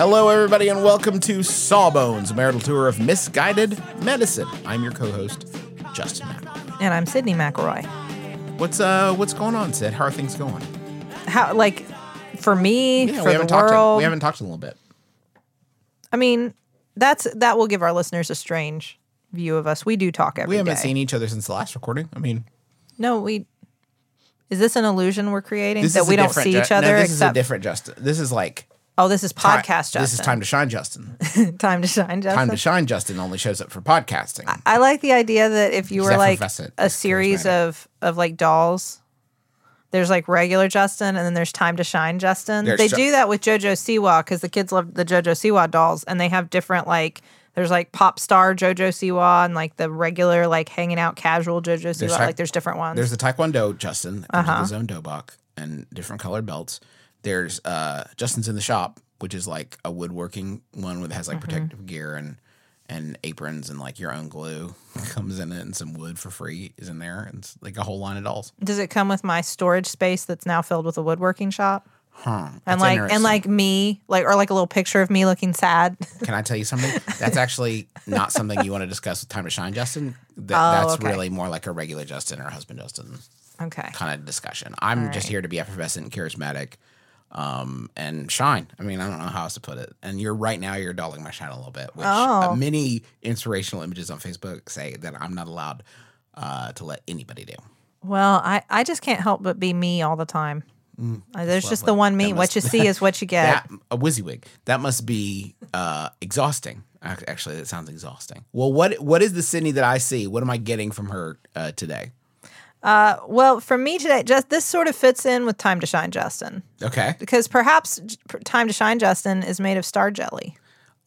Hello, everybody, and welcome to Sawbones, a marital tour of misguided medicine. I'm your co-host, Justin McElroy. And I'm Sydnee McElroy. What's uh, what's going on, Sid? How are things going? How like for me, Yeah, for we the haven't talked. world. In, we haven't talked in a little bit. I mean, that's that will give our listeners a strange view of us. We do talk every We haven't day. seen each other since the last recording. I mean, No, we. Is this an illusion we're creating that we don't see Ju- each other? No, this is a except different Justin. This is like oh, this is podcast. Justin. This is time to shine, Justin. time to shine. Justin. time to shine, Justin. Only shows up for podcasting. I like the idea that if you He's were like a series of of like dolls, there's like regular Justin, and then there's time to shine Justin. There's they do that with JoJo Siwa because the kids love the JoJo Siwa dolls, and they have different like there's like pop star JoJo Siwa and like the regular like hanging out casual JoJo Siwa. ty- like there's different ones. There's the Taekwondo Justin that Uh-huh. with his own dobok and different colored belts. There's uh Justin's in the shop, which is like a woodworking one that has like Mm-hmm. protective gear and and aprons and like your own glue comes in it and some wood for free is in there and it's like a whole line of dolls. Does it come with my storage space that's now filled with a woodworking shop? Huh. And like and like me, like or like a little picture of me looking sad. Can I tell you something? That's actually not something you want to discuss with Time to Shine, Justin. That, Oh, that's okay. really more like a regular Justin or husband Justin okay. kind of discussion. I'm just here to be effervescent, and charismatic, um, and shine. I mean, I don't know how else to put it. And you're right now, you're dulling my shine a little bit, which uh, Oh. many inspirational images on Facebook say that I'm not allowed uh, to let anybody do. Well, I, I just can't help but be me all the time. Uh, There's just the one me. That What you see is what you get. That a WYSIWYG. That must be uh, exhausting. Actually, that sounds exhausting. Well, what what is the Sydnee that I see? What am I getting from her uh, well, for me today, just this sort of fits in with Time to Shine, Justin, Okay. because perhaps Time to Shine, Justin, is made of star jelly.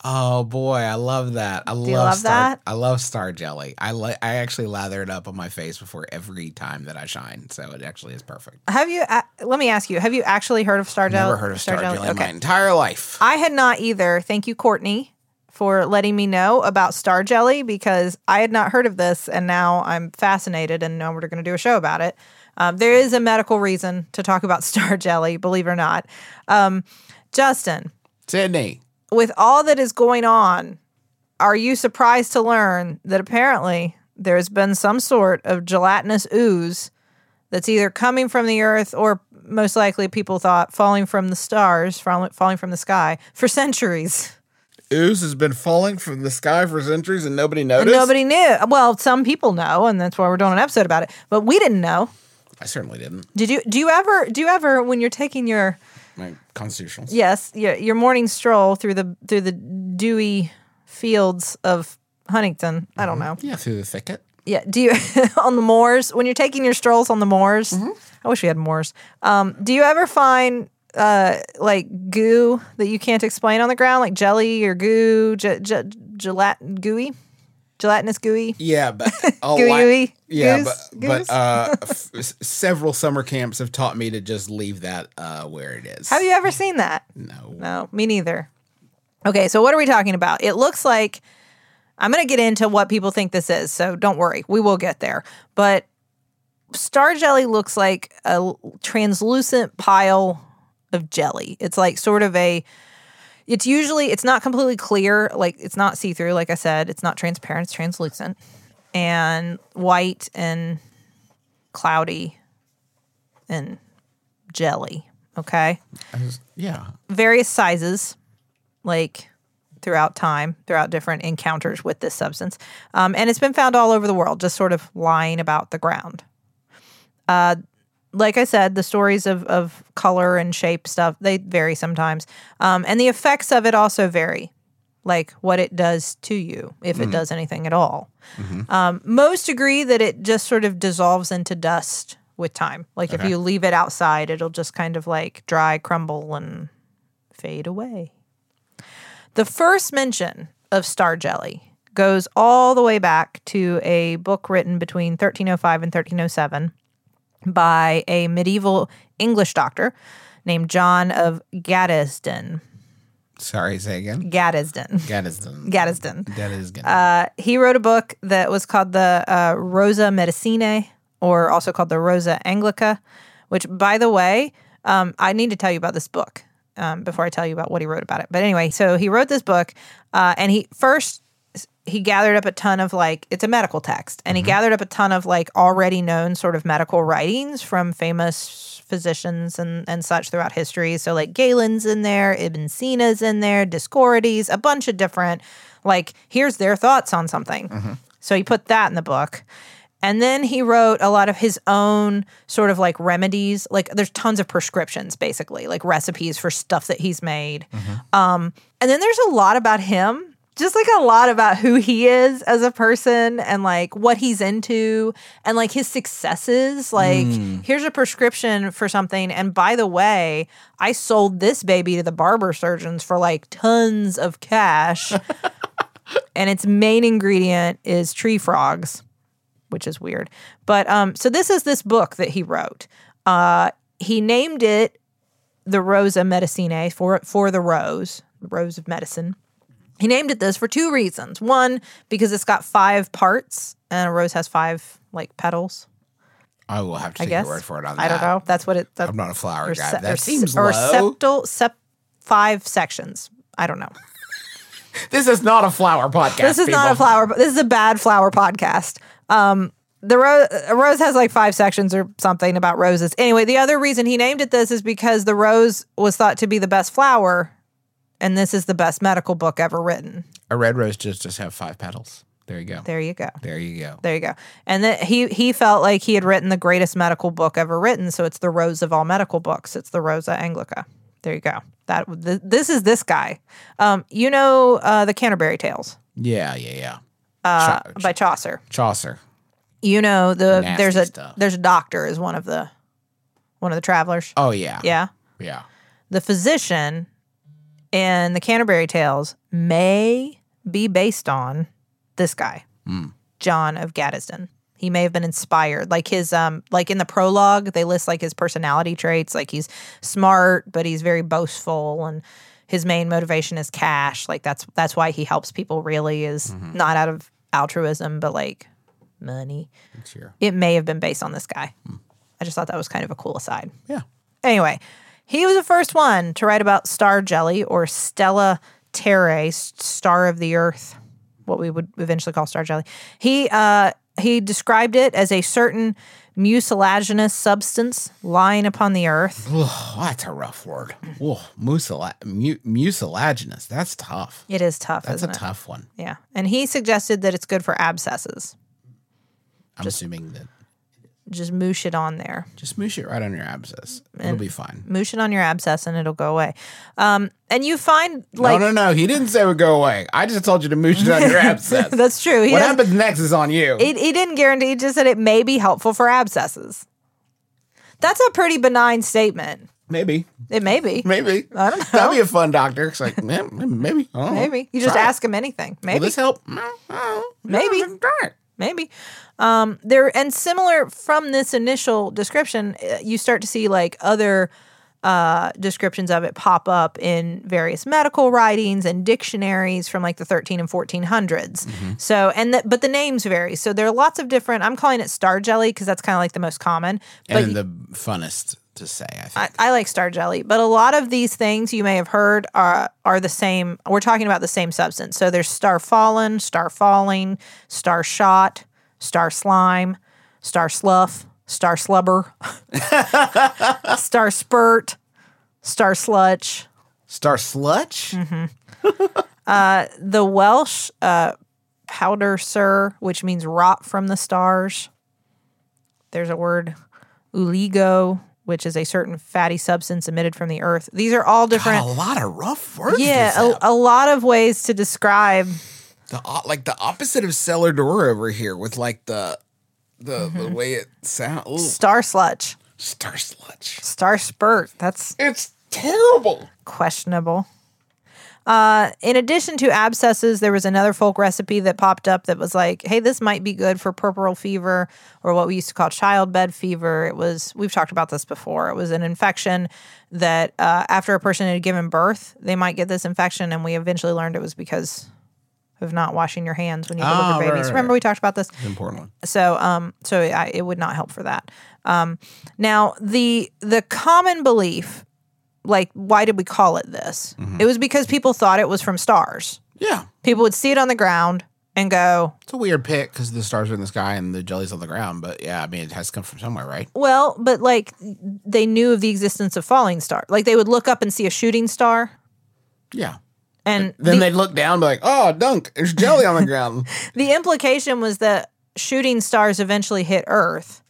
Oh boy, I love that. I love, love star, that? I love star jelly. I li- I actually lather it up on my face before every time that I shine, so it actually is perfect. Have you? Uh, let me ask you: Have you actually heard of star jelly? Never heard of star, jelly, in my Okay, entire life. I had not either. Thank you, Courtney, for letting me know about star jelly because I had not heard of this, and now I'm fascinated, and now we're going to do a show about it. Um, there is a medical reason to talk about star jelly, believe it or not. Um, Justin, Sydnee, with all that is going on, are you surprised to learn that apparently there's been some sort of gelatinous ooze that's either coming from the earth or most likely people thought falling from the stars, falling from the sky for centuries? ooze has been falling from the sky for centuries and nobody And noticed. nobody knew. Well, some people know, and that's why we're doing an episode about it. But we didn't know. I certainly didn't. Did you? Do you ever? Do you ever when you're taking your My constitutionals. yes your your morning stroll through the through the dewy fields of Huntington? I don't know. Yeah, through the thicket. Yeah. Do you on the moors when you're taking your strolls on the moors? I wish we had moors. Um, do you ever find uh, like goo that you can't explain on the ground, like jelly or goo, ge- ge- gelat- gooey, gelatinous gooey? Yeah, but a Gooey, lot- Yeah, goose, but but uh, f- several summer camps have taught me to just leave that uh, where it is. Have you ever seen that? No. No, me neither. Okay, so what are we talking about? It looks like I'm going to get into what people think this is, so don't worry, we will get there. But star jelly looks like a translucent pile of jelly. It's like sort of a it's usually it's not completely clear, like it's not see-through like I said, it's not transparent, it's translucent and white and cloudy and jelly. Okay. Yeah. various sizes, like throughout time, throughout different encounters with this substance. Um, and it's been found all over the world, just sort of lying about the ground. Uh, like I said, the stories of, of color and shape stuff, they vary sometimes. Um, and the effects of it also vary, like what it does to you, if it does anything at all. Um, most agree that it just sort of dissolves into dust with time. Like if you leave it outside, it'll just kind of like dry, crumble, and fade away. The first mention of star jelly goes all the way back to a book written between 1305 and 1307 by a medieval English doctor named John of Gaddesden. Sorry, say again. Gaddesden. Gaddesden. Is good. Uh, he wrote a book that was called the uh, Rosa Medicinae, or also called the Rosa Anglica, which, by the way, um, I need to tell you about this book um, before I tell you about what he wrote about it. But anyway, so he wrote this book, uh, and he first he gathered up a ton of like it's a medical text, and he mm-hmm. gathered up a ton of like already known sort of medical writings from famous physicians and and such throughout history. So like Galen's in there, Ibn Sina's in there, Dioscorides, a bunch of different like here's their thoughts on something. Mm-hmm. So he put that in the book. And then he wrote a lot of his own sort of like remedies. Like there's tons of prescriptions, basically, like recipes for stuff that he's made. Mm-hmm. Um, and then there's a lot about him, just like a lot about who he is as a person and like what he's into and like his successes. Like, here's a prescription for something. And by the way, I sold this baby to the barber surgeons for like tons of cash. and its main ingredient is tree frogs which is weird. But um, so this is this book that he wrote. Uh, he named it the Rosa Medicinae for for the rose, the rose of medicine. He named it this for two reasons. One, because it's got five parts, and a rose has five like petals. I will have to I take guess your word for it on that. I don't know. That's what it. That, I'm not a flower or guy. se- that or seems se- or low. septal sep five sections. I don't know. this is not a flower podcast. This is not a flower. This is a bad flower podcast. Um, the rose has like five sections or something about roses. Anyway, the other reason he named it this is because the rose was thought to be the best flower, and this is the best medical book ever written. A red rose just just have five petals. There you go. There you go. There you go. There you go. And that he he felt like he had written the greatest medical book ever written, so it's the rose of all medical books. It's the Rosa Anglica. There you go. That th- this is this guy. Um, you know uh, the Canterbury Tales Yeah, yeah, yeah. uh, Cha- by Chaucer. Chaucer. You know the Nasty there's a stuff. there's a doctor is one of the one of the travelers. Oh yeah. Yeah. Yeah. The physician in the Canterbury Tales may be based on this guy, Hmm. John of Gaddesden. He may have been inspired. Like his um like in the prologue, they list like his personality traits. Like he's smart, but he's very boastful and his main motivation is cash. Like that's that's why he helps people really is Mm-hmm. not out of altruism, but like money. It may have been based on this guy. I just thought that was kind of a cool aside. Yeah. Anyway, he was the first one to write about star jelly or Stella Terrae, star of the earth, what we would eventually call star jelly. He uh, he described it as a certain mucilaginous substance lying upon the earth. Oh, that's a rough word. Oh, muscila- mu- mucilaginous. That's tough. It is tough, That's a it? tough one. Yeah, and he suggested that it's good for abscesses. I'm assuming that Just moosh it on there. just moosh it right on your abscess. It'll be fine. Moosh it on your abscess, and it'll go away. Um, and you find like no, no, no. He didn't say it would go away. I just told you to moosh it on your abscess. that's true. He what happens next is on you. It, he didn't guarantee. He just said it may be helpful for abscesses. That's a pretty benign statement. maybe. It may be. Maybe. I don't know. That'd be a fun doctor. It's like, yeah, maybe. I don't know. Maybe you just Try it. ask him anything. Will Maybe. this help? Maybe. It. Maybe. Um, there and similar from this initial description, uh, you start to see like other uh, descriptions of it pop up in various medical writings and dictionaries from like the 13 and 1400s. So and the, but the names vary. So there are lots of different. I'm calling it star jelly because that's kind of like the most common. But And the funnest to say, I think. I, I like star jelly, but a lot of these things you may have heard are are the same. We're talking about the same substance. So there's star fallen, star falling, star shot, star slime, star slough, star slubber, star spurt, star slutch. Star slutch. The Welsh uh, pwdr ser, which means rot from the stars. There's a word uligo, which is a certain fatty substance emitted from the earth. These are all God, different. a lot of rough words. yeah, a, a lot of ways to describe. The like the opposite of cellar door over here with like the the the way it sounds. Star slutch, Star sludge. star spurt. That's It's terrible. questionable. Uh, in addition to abscesses, there was another folk recipe that popped up that was like, "Hey, this might be good for puerperal fever, or what we used to call childbed fever." It was we've talked about this before. It was an infection that uh, after a person had given birth, they might get this infection, and we eventually learned it was because of not washing your hands when you deliver Ah, right, babies. right, Remember we talked about this? important one. so um so I, it would not help for that um now the the common belief like why did we call it this it was because people thought it was from stars Yeah, people would see it on the ground and go it's a weird pick because the stars are in the sky and the jelly's on the ground. But yeah, I mean, it has to come from somewhere, right? well but like they knew of the existence of falling star like they would look up and see a shooting star Yeah. And Then the, they'd look down, and be like, "Oh, dunk! There's jelly on the ground." the implication was that shooting stars eventually hit earth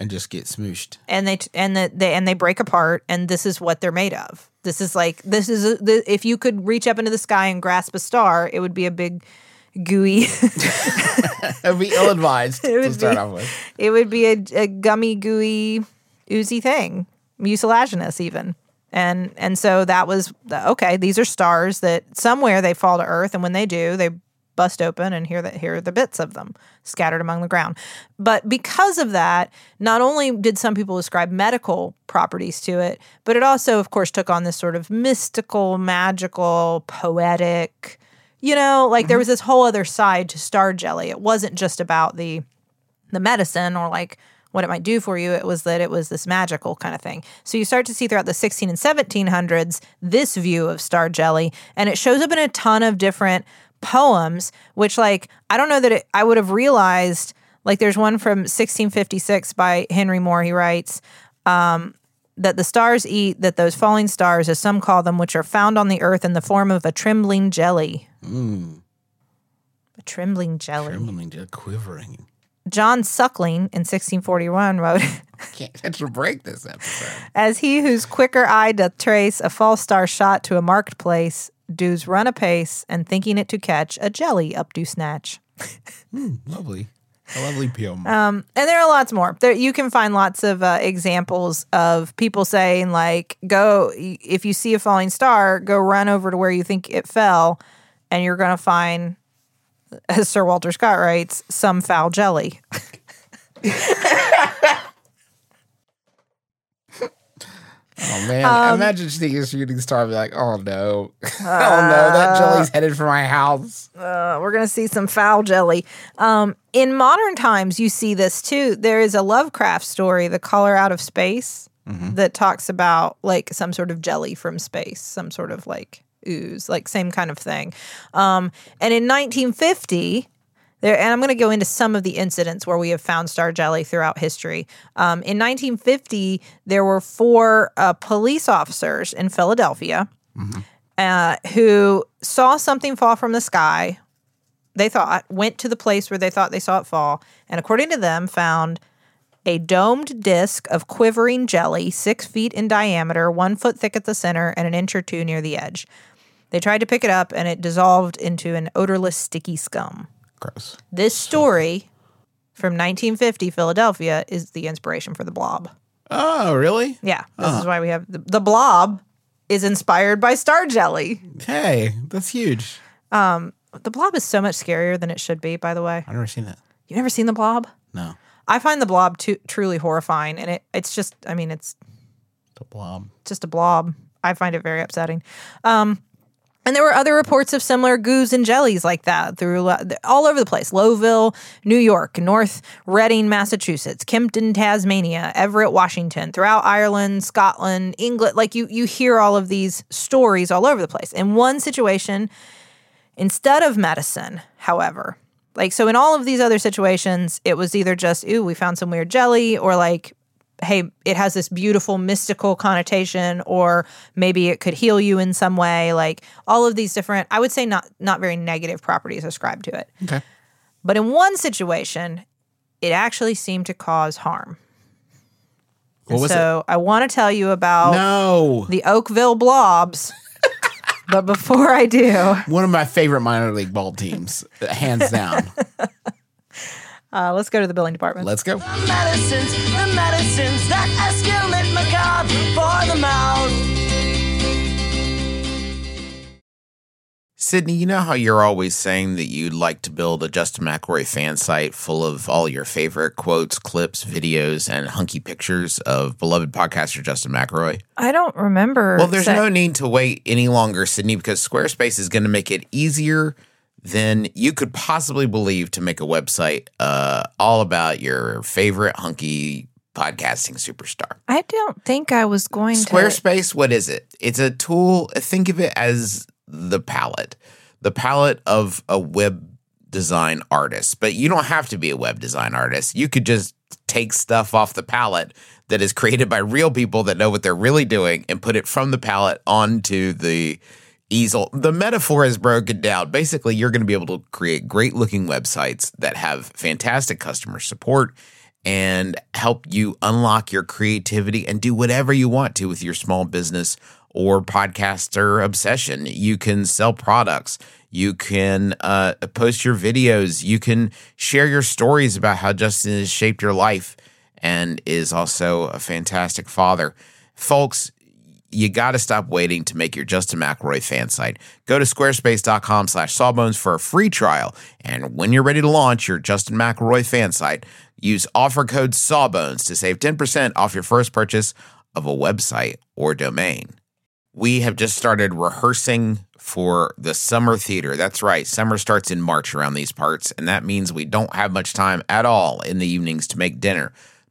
and just get smooshed. and they and that they and they break apart and this is what they're made of this is like this is a, the, if you could reach up into the sky and grasp a star it would be a big gooey It'd be ill advised to start be. off with. it would be a, a gummy gooey oozy thing mucilaginous even and and so that was the, okay these are stars that somewhere they fall to earth and when they do they bust open and here that here are the bits of them scattered among the ground. But because of that not only did some people ascribe medical properties to it but it also of course took on this sort of mystical magical poetic you know like there mm-hmm. was this whole other side to star jelly. It wasn't just about the the medicine or like what it might do for you. It was that it was this magical kind of thing. So you start to see throughout the 16 and 1700s this view of star jelly, and it shows up in a ton of different poems, which, like, I don't know that it, I would have realized. Like, there's one from 1656 by Henry More. He writes, um, that the stars eat, that those falling stars, as some call them, which are found on the earth in the form of a trembling jelly. A trembling jelly. Trembling, just quivering. John Suckling in 1641 wrote, Can't catch a break this episode. As he whose quicker eye doth trace a false star shot to a marked place, does run apace, and thinking it to catch, a jelly up do snatch. Lovely. A lovely poem. Um, and there are lots more. There, you can find lots of uh, examples of people saying, like, go, if you see a falling star, go run over to where you think it fell, and you're going to find, as Sir Walter Scott writes, some foul jelly. oh man! um, Imagine seeing a shooting star and be like, "Oh no, oh no, that jelly's headed for my house." Uh, we're going to see some foul jelly. Um, in modern times, you see this too. There is a Lovecraft story, The Color Out of Space, that talks about like some sort of jelly from space, some sort of like ooze, like same kind of thing. Um, and in 1950, there, and I'm going to go into some of the incidents where we have found star jelly throughout history. Um, in 1950, there were four uh, police officers in Philadelphia uh, who saw something fall from the sky. They thought went to the place where they thought they saw it fall, and according to them, found a domed disc of quivering jelly, six feet in diameter, one foot thick at the center, and an inch or two near the edge. They tried to pick it up, and it dissolved into an odorless, sticky scum. Gross. This story from 1950 Philadelphia is the inspiration for the blob. Oh, really? Yeah, this is why we have the, the blob is inspired by star jelly. Hey, that's huge. The blob is so much scarier than it should be, by the way. I've never seen that. You never seen the blob? No, I find the blob too, truly horrifying, and it it's just I mean it's the blob. just a blob. I find it very upsetting. Um, and there were other reports of similar goos and jellies like that through uh, all over the place: Lowville, New York, North Reading, Massachusetts, Kempton, Tasmania, Everett, Washington, throughout Ireland, Scotland, England. Like you, you hear all of these stories all over the place. In one situation, instead of medicine, however, Like, so in all of these other situations, it was either just, ooh, we found some weird jelly, or like, hey, it has this beautiful mystical connotation, or maybe it could heal you in some way. Like all of these different, I would say not not very negative properties ascribed to it. Okay. But in one situation, it actually seemed to cause harm. What And was so I want to tell you about No. the Oakville Blobs. but before I do, One of my favorite minor league ball teams, hands down. uh, let's go to the billing department. Let's go. The medicines, the medicines that escalate macabre for the mouth. Sydnee, you know how you're always saying that you'd like to build a Justin McElroy fan site full of all your favorite quotes, clips, videos, and hunky pictures of beloved podcaster Justin McElroy? I don't remember. Well, there's sa- no need to wait any longer, Sydnee, because Squarespace is going to make it easier than you could possibly believe to make a website uh, all about your favorite hunky podcasting superstar. I don't think I was going to. Squarespace, what is it? It's a tool. Think of it as the palette, the palette of a web design artist. But you don't have to be a web design artist. You could just take stuff off the palette that is created by real people that know what they're really doing and put it from the palette onto the easel. The metaphor is broken down. Basically, you're going to be able to create great looking websites that have fantastic customer support and help you unlock your creativity and do whatever you want to with your small business or podcaster obsession. You can sell products. You can uh, post your videos. You can share your stories about how Justin has shaped your life and is also a fantastic father. Folks, you got to stop waiting to make your Justin McElroy fan site. Go to squarespace.com slash sawbones for a free trial. And when you're ready to launch your Justin McElroy fan site, use offer code sawbones to save 10% off your first purchase of a website or domain. We have just started rehearsing for the summer theater. That's right. Summer starts in March around these parts, and that means we don't have much time at all in the evenings to make dinner.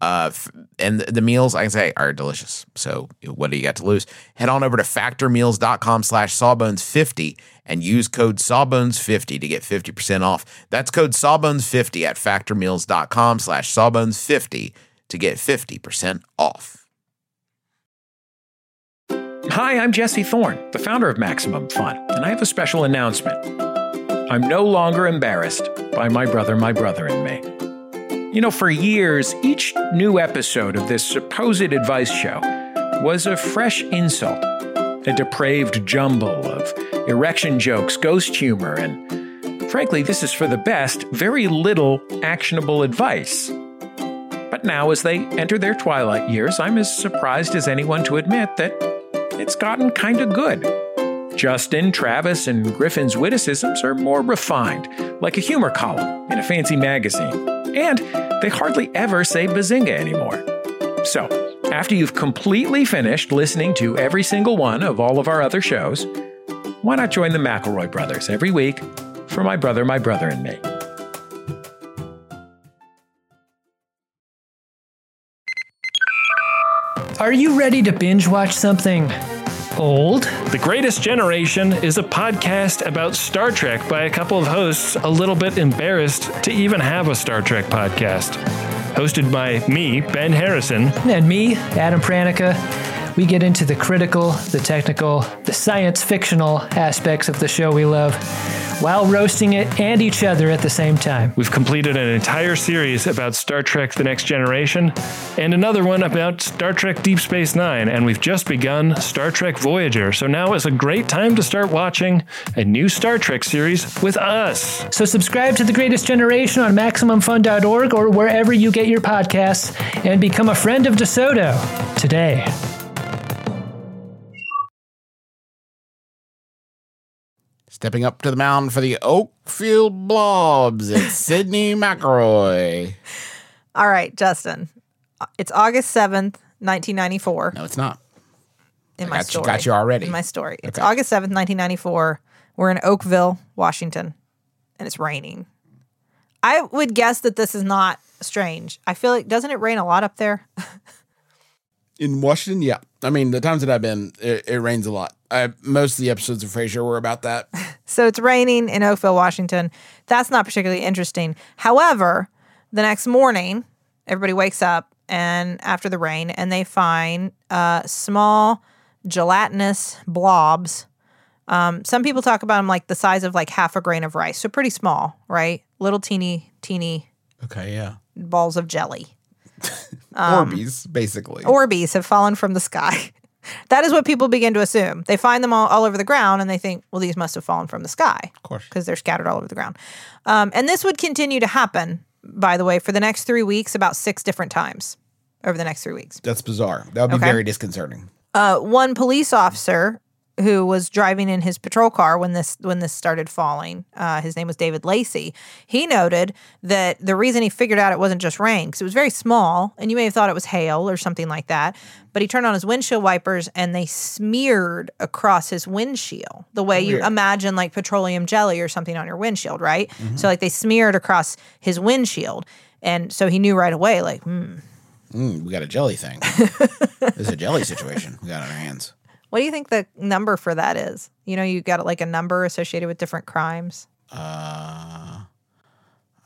Uh, and the, the meals, I can say, are delicious. So what do you got to lose? Head on over to factormeals.com slash sawbones50 and use code sawbones50 to get 50% off. That's code sawbones50 at factormeals.com slash sawbones50 to get 50% off. Hi, I'm Jesse Thorne, the founder of Maximum Fun, and I have a special announcement. I'm no longer embarrassed by my brother, my brother, and me. You know, for years, each new episode of this supposed advice show was a fresh insult, a depraved jumble of erection jokes, ghost humor, and frankly, this is for the best, very little actionable advice. But now, as they enter their twilight years, I'm as surprised as anyone to admit that it's gotten kind of good. Justin, Travis, and Griffin's witticisms are more refined, like a humor column in a fancy magazine. And they hardly ever say bazinga anymore. So, after you've completely finished listening to every single one of all of our other shows, why not join the McElroy brothers every week for my brother, my brother, and me? Are you ready to binge watch something old? The Greatest Generation is a podcast about Star Trek by a couple of hosts a little bit embarrassed to even have a Star Trek podcast. hosted by me, Ben Harrison. And me, Adam Pranica. We get into the critical, the technical, the science fictional aspects of the show we love while roasting it and each other at the same time. We've completed an entire series about Star Trek The Next Generation and another one about Star Trek Deep Space Nine, and we've just begun Star Trek Voyager. So now is a great time to start watching a new Star Trek series with us. So subscribe to The Greatest Generation on MaximumFun.org or wherever you get your podcasts and become a friend of DeSoto today. Stepping up to the mound for the Oakville Blobs, it's Sydnee McElroy. All right, Justin. It's August 7th, 1994 No, it's not. in I my got you- story. got you already. In my story. It's Okay. August 7th, 1994. We're in Oakville, Washington, and it's raining. I would guess that this is not strange. I feel like, doesn't it rain a lot up there? In Washington, yeah. I mean, the times that I've been, it, it rains a lot. I, most of the episodes of Frasier were about that. So it's raining in Oakville, Washington. That's not particularly interesting. However, the next morning, everybody wakes up and after the rain, and they find uh, small gelatinous blobs. Um, some people talk about them like the size of like half a grain of rice, so pretty small, right? Little teeny, teeny Okay, yeah. balls of jelly. Orbeez, basically. Orbeez have fallen from the sky. that is what people begin to assume. They find them all, all over the ground and they think, well, these must have fallen from the sky. Of course. Because they're scattered all over the ground. Um, and this would continue to happen, by the way, for the next three weeks, about six different times over the next three weeks. That's bizarre. That would be Okay. very disconcerting. Uh, one police officer who was driving in his patrol car when this when this started falling. Uh, his name was David Lacey. He noted that the reason he figured out it wasn't just rain because it was very small, and you may have thought it was hail or something like that. But he turned on his windshield wipers and they smeared across his windshield the way you imagine like petroleum jelly or something on your windshield, right? So like they smeared across his windshield, and so he knew right away, like, hmm, Mm, we got a jelly thing. There's a jelly situation we got on our hands. What do you think the number for that is? You know, you got like a number associated with different crimes. Uh, I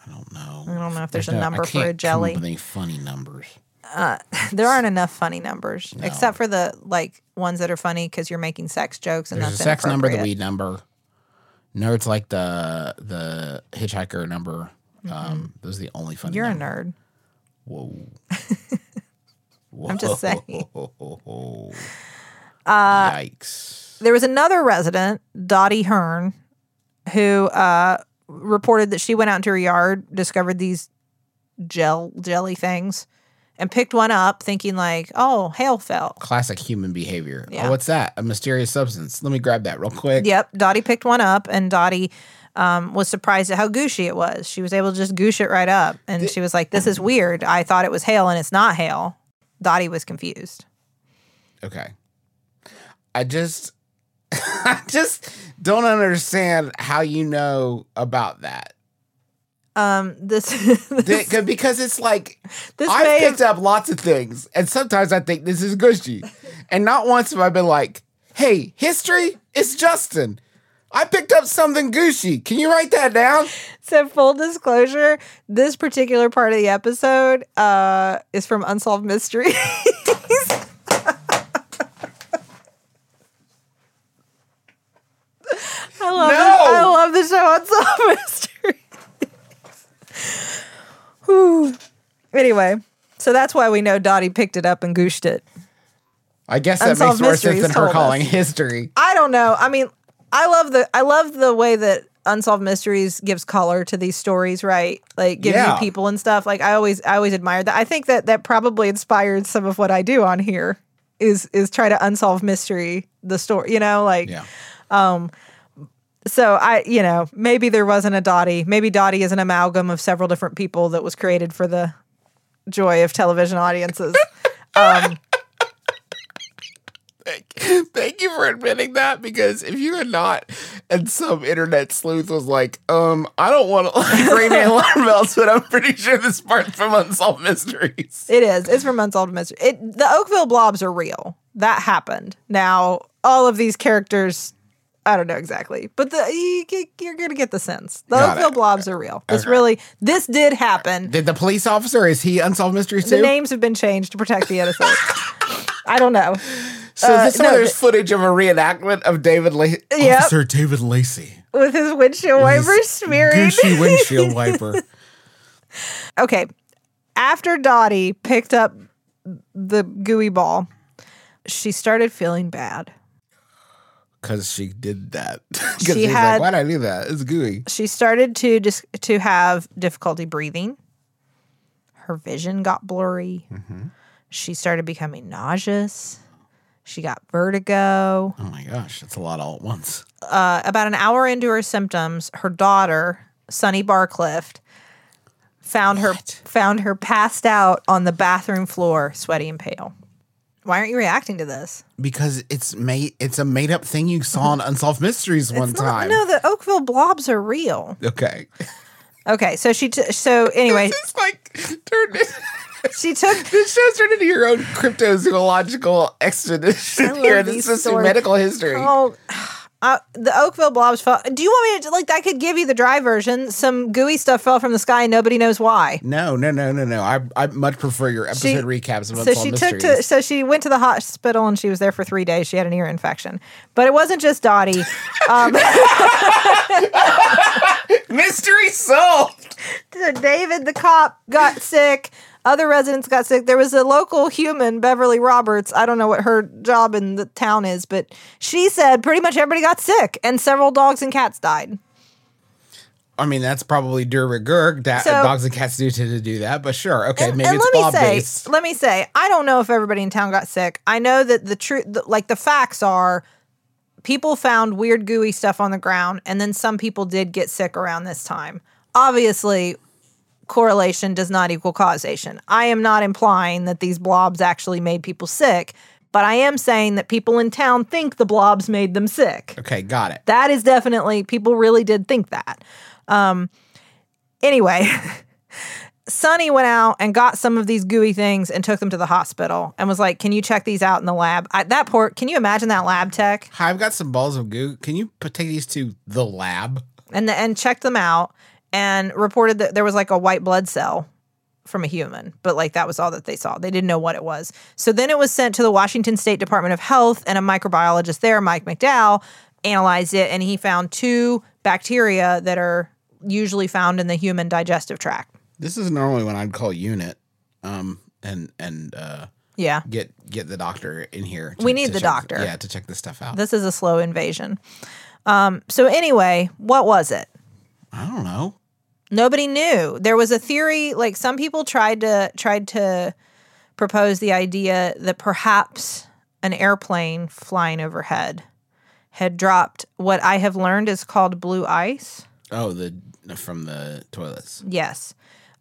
don't know. I don't know if there's, a no- I number for can't a jelly. any funny numbers. There aren't enough funny numbers, except for the like ones that are funny because you're making sex jokes and There's a sex number, the weed number. No, it's like the the hitchhiker number. Um, those are the only funny. Mm-hmm. You're a numbers. nerd. Whoa. I'm just saying. Uh, Yikes. There was another resident, Dottie Hearn, who uh, reported that she went out into her yard, discovered these gel jelly things, and picked one up, thinking like, "Oh, hail fell." Classic human behavior. Yeah. Oh, what's that? A mysterious substance. Let me grab that real quick. Yep, Dottie picked one up, and Dottie um, was surprised at how gooshy it was. She was able to just goosh it right up, and she was like, "This is weird. I thought it was hail, and it's not hail." Dottie was confused. Okay. I just I just don't understand how you know about that. Um, this, Th- 'cause- because it's like This I've may picked up lots of things, and sometimes I think this is gushy, and not once have I been like, "Hey, history, it's Justin. I picked up something gushy. Can you write that down?" so full disclosure, this particular part of the episode uh, is from Unsolved Mysteries. I love No! the, I love the show Unsolved Mysteries. Whew. Anyway, so that's why we know Dottie picked it up and gooshed it. I guess that Unsolved makes more sense Mysteries than her calling us. history. I don't know. I mean, I love the I love the way that Unsolved Mysteries gives color to these stories, right? Like gives Yeah. you people and stuff. Like I always I always admired that. I think that that probably inspired some of what I do on here is is try to unsolve mystery the story, you know, like Yeah. Um, so I, you know, maybe there wasn't a Dottie. Maybe Dottie is an amalgam of several different people that was created for the joy of television audiences. Um, Thank you for admitting that because if you had not, and some internet sleuth was like, um, I don't want to like ring any alarm bells, but I'm pretty sure this part's from Unsolved Mysteries. It is. It's from Unsolved Mystery. It, the Oakville blobs are real. That happened. Now, all of these characters, I don't know exactly, but the you, you're gonna get the sense. The Got it. Oakville blobs are real. This Okay. really, this did happen. Did the police officer is he unsolved mysteries The names have been changed to protect the innocent. I don't know. so uh, this no, no, there's the- footage of a reenactment of David La- Yep. Officer David Lacey. With his windshield wipers smearing. Gucci windshield wiper. Okay. After Dottie picked up the gooey ball, she started feeling bad. Because she did that. Because She had- like, why'd I do that? It's gooey. She started to just to have difficulty breathing. Her vision got blurry. She started becoming nauseous. She got vertigo. Oh my gosh, that's a lot all at once. Uh, about an hour into her symptoms, her daughter, Sunny Barclift, found her found her passed out on the bathroom floor, sweaty and pale. Why aren't you reacting to this? Because it's made it's a made up thing you saw on Unsolved Mysteries one It's not- time. no, the Oakville blobs are real. Okay. Okay, so she t- so anyway, It's like turned she took this show's turned into your own cryptozoological expedition here. This is medical history. Oh, uh, the Oakville blobs fell. Do you want me to like? I could give you the dry version. Some gooey stuff fell from the sky, and nobody knows why. No, no, no, no, no. I I much prefer your episode She- recaps of So Unsolved she Mysteries. took to. So she went to the hospital, and she was there for three days. She had an ear infection, but it wasn't just Dottie. Um, Mystery solved. so David, the cop, got sick. Other residents got sick. There was a local human, Beverly Roberts. I don't know what her job in the town is, but she said pretty much everybody got sick, and several dogs and cats died. I mean, that's probably de rigueur. Da- So- dogs and cats do tend to do that, but sure. Okay, and, maybe and it's let me say, based. let me say, I don't know if everybody in town got sick. I know that the truth, like the facts are, people found weird gooey stuff on the ground, and then some people did get sick around this time. Obviously, correlation does not equal causation. I am not implying that these blobs actually made people sick, but I am saying that people in town think the blobs made them sick. Okay, got it. That is definitely people really did think that. Um anyway, Sunny went out and got some of these gooey things and took them to the hospital and was like, "Can you check these out in the lab?" I, that poor, can you imagine that lab tech? Hi, I've got some balls of goo. Can you take these to the lab? And the, and checked them out and reported that there was like a white blood cell from a human, but like that was all that they saw. They didn't know what it was. So then it was sent to the Washington State Department of Health, and a microbiologist there, Mike McDowell, analyzed it, and he found two bacteria that are usually found in the human digestive tract. This is normally when I'd call unit, um, and and uh, Yeah. get get the doctor in here. to- We need the check- doctor. Yeah, to check this stuff out. This is a slow invasion. Um, so anyway, what was it? I don't know. Nobody knew. There was a theory, like some people tried to tried to propose the idea that perhaps an airplane flying overhead had dropped what I have learned is called blue ice. Oh, the from the toilets. Yes.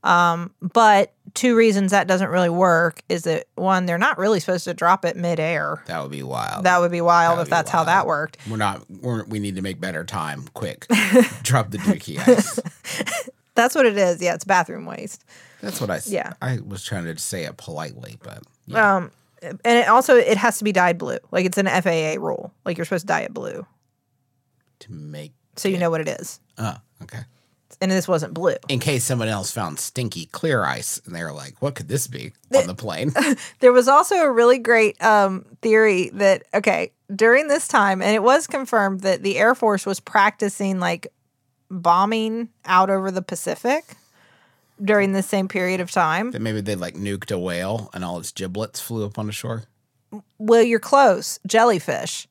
Um, but two reasons that doesn't really work is that one, they're not really supposed to drop it midair. That would be wild. That would be wild That would if be that's how that worked. We're not. We're, we need to make better time. Quick, drop the dookie ice. That's what it is. Yeah, it's bathroom waste. That's what I. Yeah. I was trying to say it politely, but yeah. Um, and it also it has to be dyed blue. Like it's an FAA rule. Like you're supposed to dye it blue, to make. so you know what it is. Oh, okay. And this wasn't blue. In case someone else found stinky clear ice, and they were like, "What could this be on the plane?" There was also a really great um, theory that okay during this time, and it was confirmed that the Air Force was practicing like bombing out over the Pacific during the same period of time. that maybe they like nuked a whale, and all its giblets flew up on the shore. Well, you're close. Jellyfish.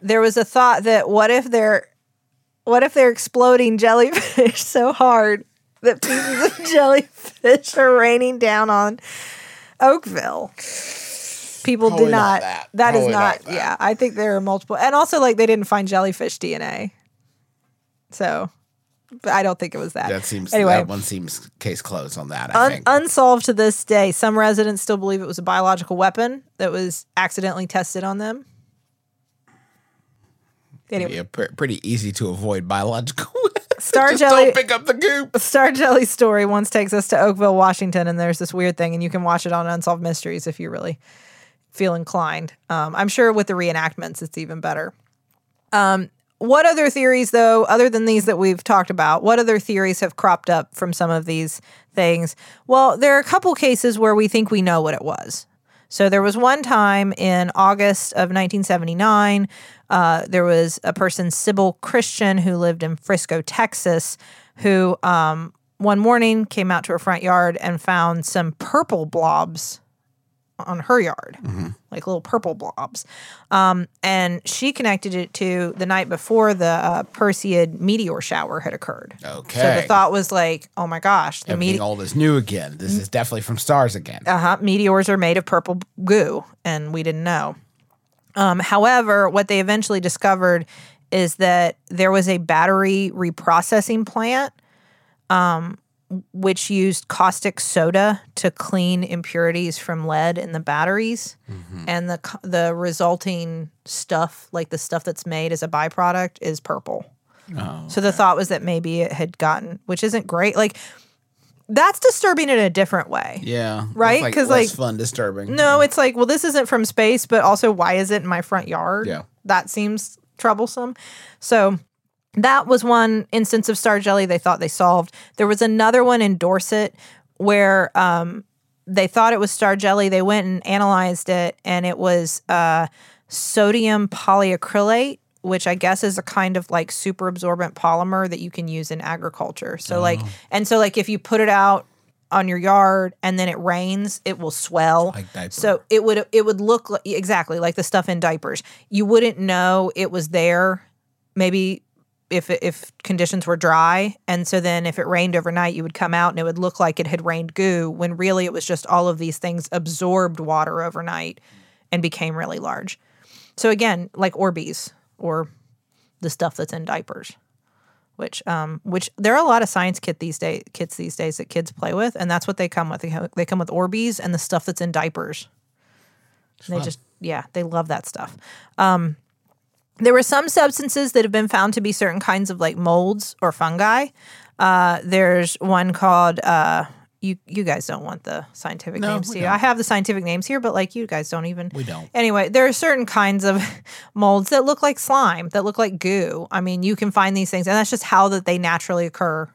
There was a thought that what if they're what if they're exploding jellyfish so hard that pieces of jellyfish are raining down on Oakville? People Probably do not not. that. that is not. not yeah, I think there are multiple, and also like they didn't find jellyfish DNA. So, I don't think it was that. That seems. anyway. that one seems case closed on that. I Un- think. unsolved to this day. Some residents still believe it was a biological weapon that was accidentally tested on them. Anyway, yeah, pr- pretty easy to avoid biological. Star Jelly don't pick up the goop. Star Jelly's story once takes us to Oakville, Washington, and there's this weird thing, and you can watch it on Unsolved Mysteries if you really feel inclined. Um, I'm sure with the reenactments, it's even better. Um, what other theories, though, other than these that we've talked about, what other theories have cropped up from some of these things? Well, there are a couple cases where we think we know what it was. So there was one time in August of 1979, uh, there was a person, Sybil Christian, who lived in Frisco, Texas, who um, one morning came out to her front yard and found some purple blobs on her yard, like little purple blobs. Um, and she connected it to the night before the uh, Perseid meteor shower had occurred. Okay. So the thought was like, oh my gosh, the meteor. old is new again. This is definitely from stars again. uh-huh, meteors are made of purple goo, and we didn't know. Um, however, what they eventually discovered is that there was a battery reprocessing plant, um, which used caustic soda to clean impurities from lead in the batteries, mm-hmm. and the the resulting stuff, like the stuff that's made as a byproduct, is purple. Oh, so the thought was that maybe it had gotten, which isn't great. Like that's disturbing in a different way. Yeah. Right? Because less like- fun, disturbing. No, it's like, well, this isn't from space, but also, why is it in my front yard? Yeah. That seems troublesome. So, that was one instance of star jelly they thought they solved. There was another one in Dorset where um, they thought it was star jelly. They went and analyzed it, and it was uh, sodium polyacrylate, which I guess is a kind of like super absorbent polymer that you can use in agriculture. So, like, and so, like, if you put it out on your yard and then it rains, it will swell. Like. So it would it would look like, exactly like the stuff in diapers. You wouldn't know it was there. Maybe if if conditions were dry, and so then if it rained overnight, you would come out and it would look like it had rained goo. When really it was just all of these things absorbed water overnight and became really large. So again, like Orbeez or the stuff that's in diapers which um which there are a lot of science kit these days kits these days that kids play with and that's what they come with they, they come with orbeez and the stuff that's in diapers And they just yeah they love that stuff um there were some substances that have been found to be certain kinds of like molds or fungi uh there's one called uh you you guys don't want the scientific No, names, we do you? don't. I have the scientific names here, but like you guys don't even. We don't. Anyway, there are certain kinds of molds that look like slime, that look like goo. I mean, you can find these things, and that's just how that they naturally occur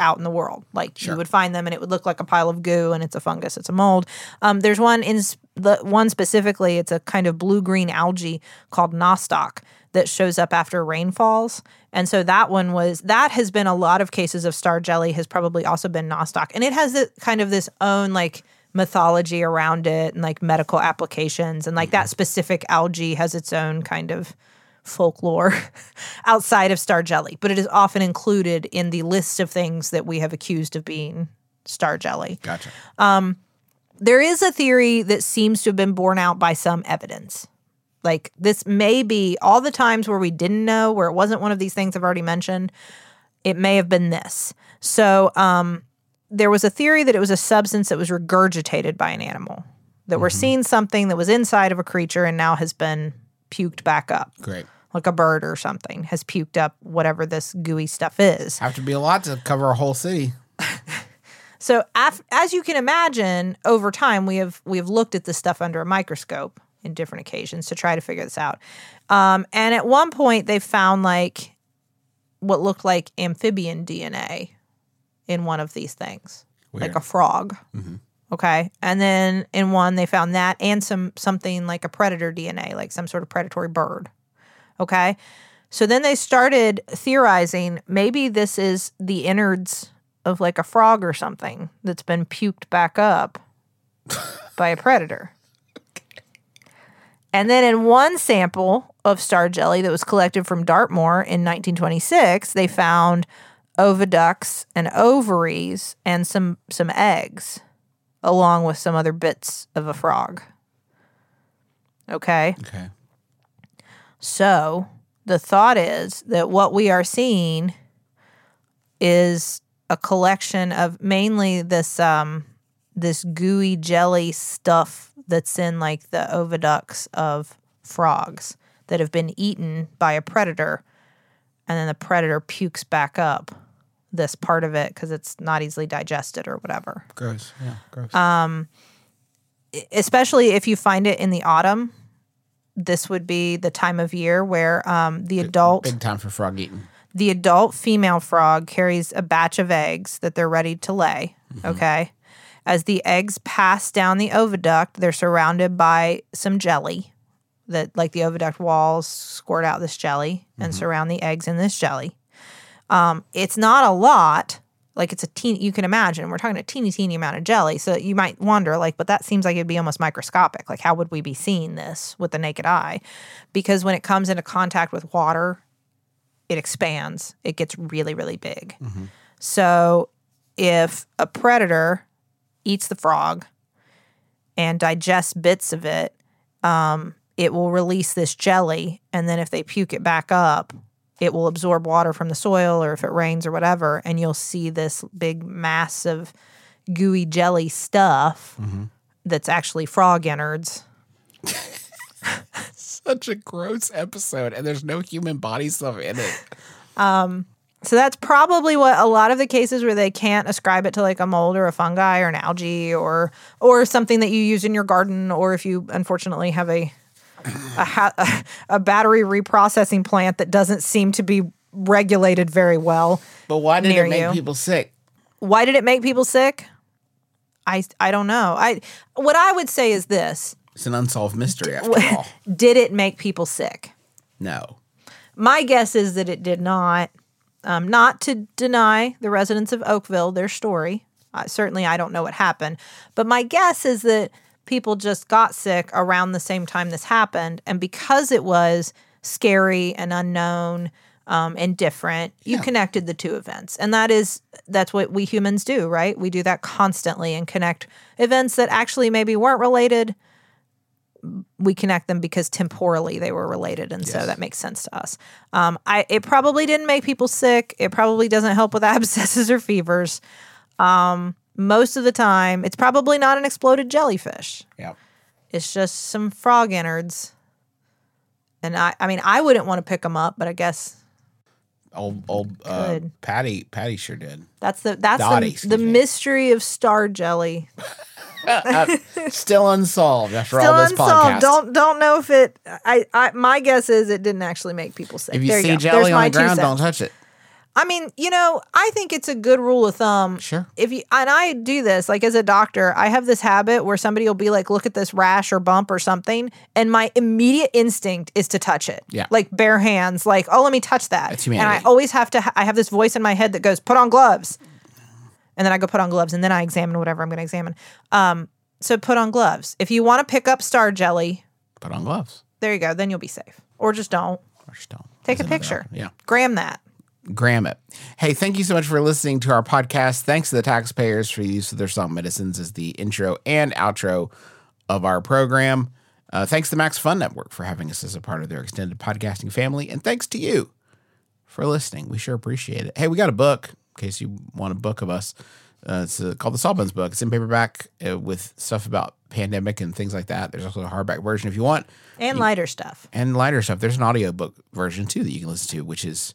out in the world. Like you would find them, and it would look like a pile of goo, and it's a fungus, it's a mold. Um, there's one in the one specifically. It's a kind of blue green algae called nostoc that shows up after rainfalls. And so that one was that has been a lot of cases of star jelly has probably also been nostoc, and it has it kind of this own like mythology around it and like medical applications and like that specific algae has its own kind of folklore outside of star jelly, but it is often included in the list of things that we have accused of being star jelly. Gotcha. There is a theory that seems to have been borne out by some evidence. Like this may be all the times where we didn't know, where it wasn't one of these things I've already mentioned, it may have been this. So um, there was a theory that it was a substance that was regurgitated by an animal, that we're seeing something that was inside of a creature and now has been puked back up. Great. like a bird or something has puked up whatever this gooey stuff is. Have to be a lot to cover a whole city. So af- as you can imagine, over time we have we have looked at this stuff under a microscope in different occasions to try to figure this out. Um, and at one point they found like what looked like amphibian DNA in one of these things, like a frog. Okay, and then in one they found that and some something like a predator DNA, like some sort of predatory bird. Okay. So then they started theorizing maybe this is the innards of like a frog or something that's been puked back up by a predator. And then in one sample of star jelly that was collected from Dartmoor in 1926, they found oviducts and ovaries and some some eggs along with some other bits of a frog. Okay? Okay. So the thought is that what we are seeing is a collection of mainly this um this gooey jelly stuff that's in like the oviducts of frogs that have been eaten by a predator and then the predator pukes back up this part of it because it's not easily digested or whatever Gross. Yeah. Gross. Um, especially if you find it in the autumn this would be the time of year where um, the adult Big time for frog eating. the adult female frog carries a batch of eggs that they're ready to lay. Mm-hmm. Okay. As the eggs pass down the oviduct, they're surrounded by some jelly that, like the oviduct walls, squirt out this jelly and mm-hmm. surround the eggs in this jelly. Um, it's not a lot. Like it's a teeny, you can imagine, we're talking a teeny, teeny amount of jelly. So you might wonder, like, but that seems like it'd be almost microscopic. Like, how would we be seeing this with the naked eye? Because when it comes into contact with water, it expands. It gets really, really big. So if a predator eats the frog and digests bits of it, um, it will release this jelly. And then if they puke it back up, it will absorb water from the soil or if it rains or whatever. And you'll see this big, mass of gooey jelly stuff mm-hmm. that's actually frog innards. Such a gross episode, and there's no human body stuff in it. Um, so that's probably what a lot of the cases where they can't ascribe it to like a mold or a fungi or an algae or or something that you use in your garden or if you unfortunately have a a, ha- a battery reprocessing plant that doesn't seem to be regulated very well. But why did it make you. people sick? Why did it make people sick? I I don't know. I what I would say is this. It's an unsolved mystery after all. Did it make people sick? No. My guess is that it did not. Um, not to deny the residents of Oakville their story. Uh, certainly, I don't know what happened, but my guess is that people just got sick around the same time this happened, and because it was scary and unknown um, and different, you connected the two events, and that is that's what we humans do, right? We do that constantly and connect events that actually maybe weren't related we connect them because temporally they were related, and so that makes sense to us. Um, I it probably didn't make people sick. It probably doesn't help with abscesses or fevers. Um, most of the time, it's probably not an exploded jellyfish. Yeah. It's just some frog innards. And I, I mean, I wouldn't want to pick them up, but I guess Old old uh, Patty Patty sure did. that's the that's Dottie, the, the mystery of star jelly. Still unsolved after Still all this unsolved. podcast. Don't don't know if it. I, I my guess is it didn't actually make people sick. if you there see you jelly There's on the ground, don't touch it. I mean, you know, I think it's a good rule of thumb. Sure. If you and I do this, like as a doctor, I have this habit where somebody will be like, "Look at this rash or bump or something," and my immediate instinct is to touch it. Yeah. Like bare hands, like, "Oh, let me touch that." That's and I always have to. ha- I have this voice in my head that goes, "Put on gloves," and then I go put on gloves, and then I examine whatever I'm going to examine. Um, so put on gloves. If you want to pick up star jelly, Put on gloves. there you go. Then you'll be safe, or just don't. Or just don't. Take a There's another picture. option. Yeah. Gram that. Gram it. Hey, thank you so much for listening to our podcast. Thanks to the taxpayers for the use of their salt medicines as the intro and outro of our program. Uh, thanks to Max Fun Network for having us as a part of their extended podcasting family. And thanks to you for listening. We sure appreciate it. Hey, we got a book in case you want a book of us. Uh, it's uh, called the Sawbones book. It's in paperback uh, with stuff about pandemic and things like that. There's also a hardback version if you want And lighter stuff. and lighter stuff. There's an audiobook version too that you can listen to, which is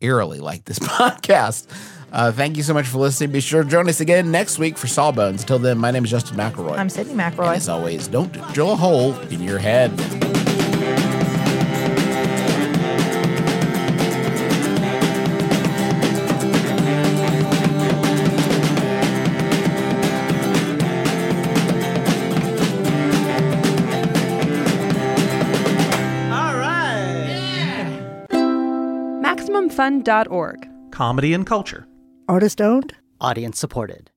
eerily like this podcast. Uh, thank you so much for listening. Be sure to join us again next week for Sawbones. Until then, my name is Justin McElroy. I'm Sydnee and as always, don't drill a hole in your head. MaximumFun.org. comedy and culture. Artist owned? Audience supported.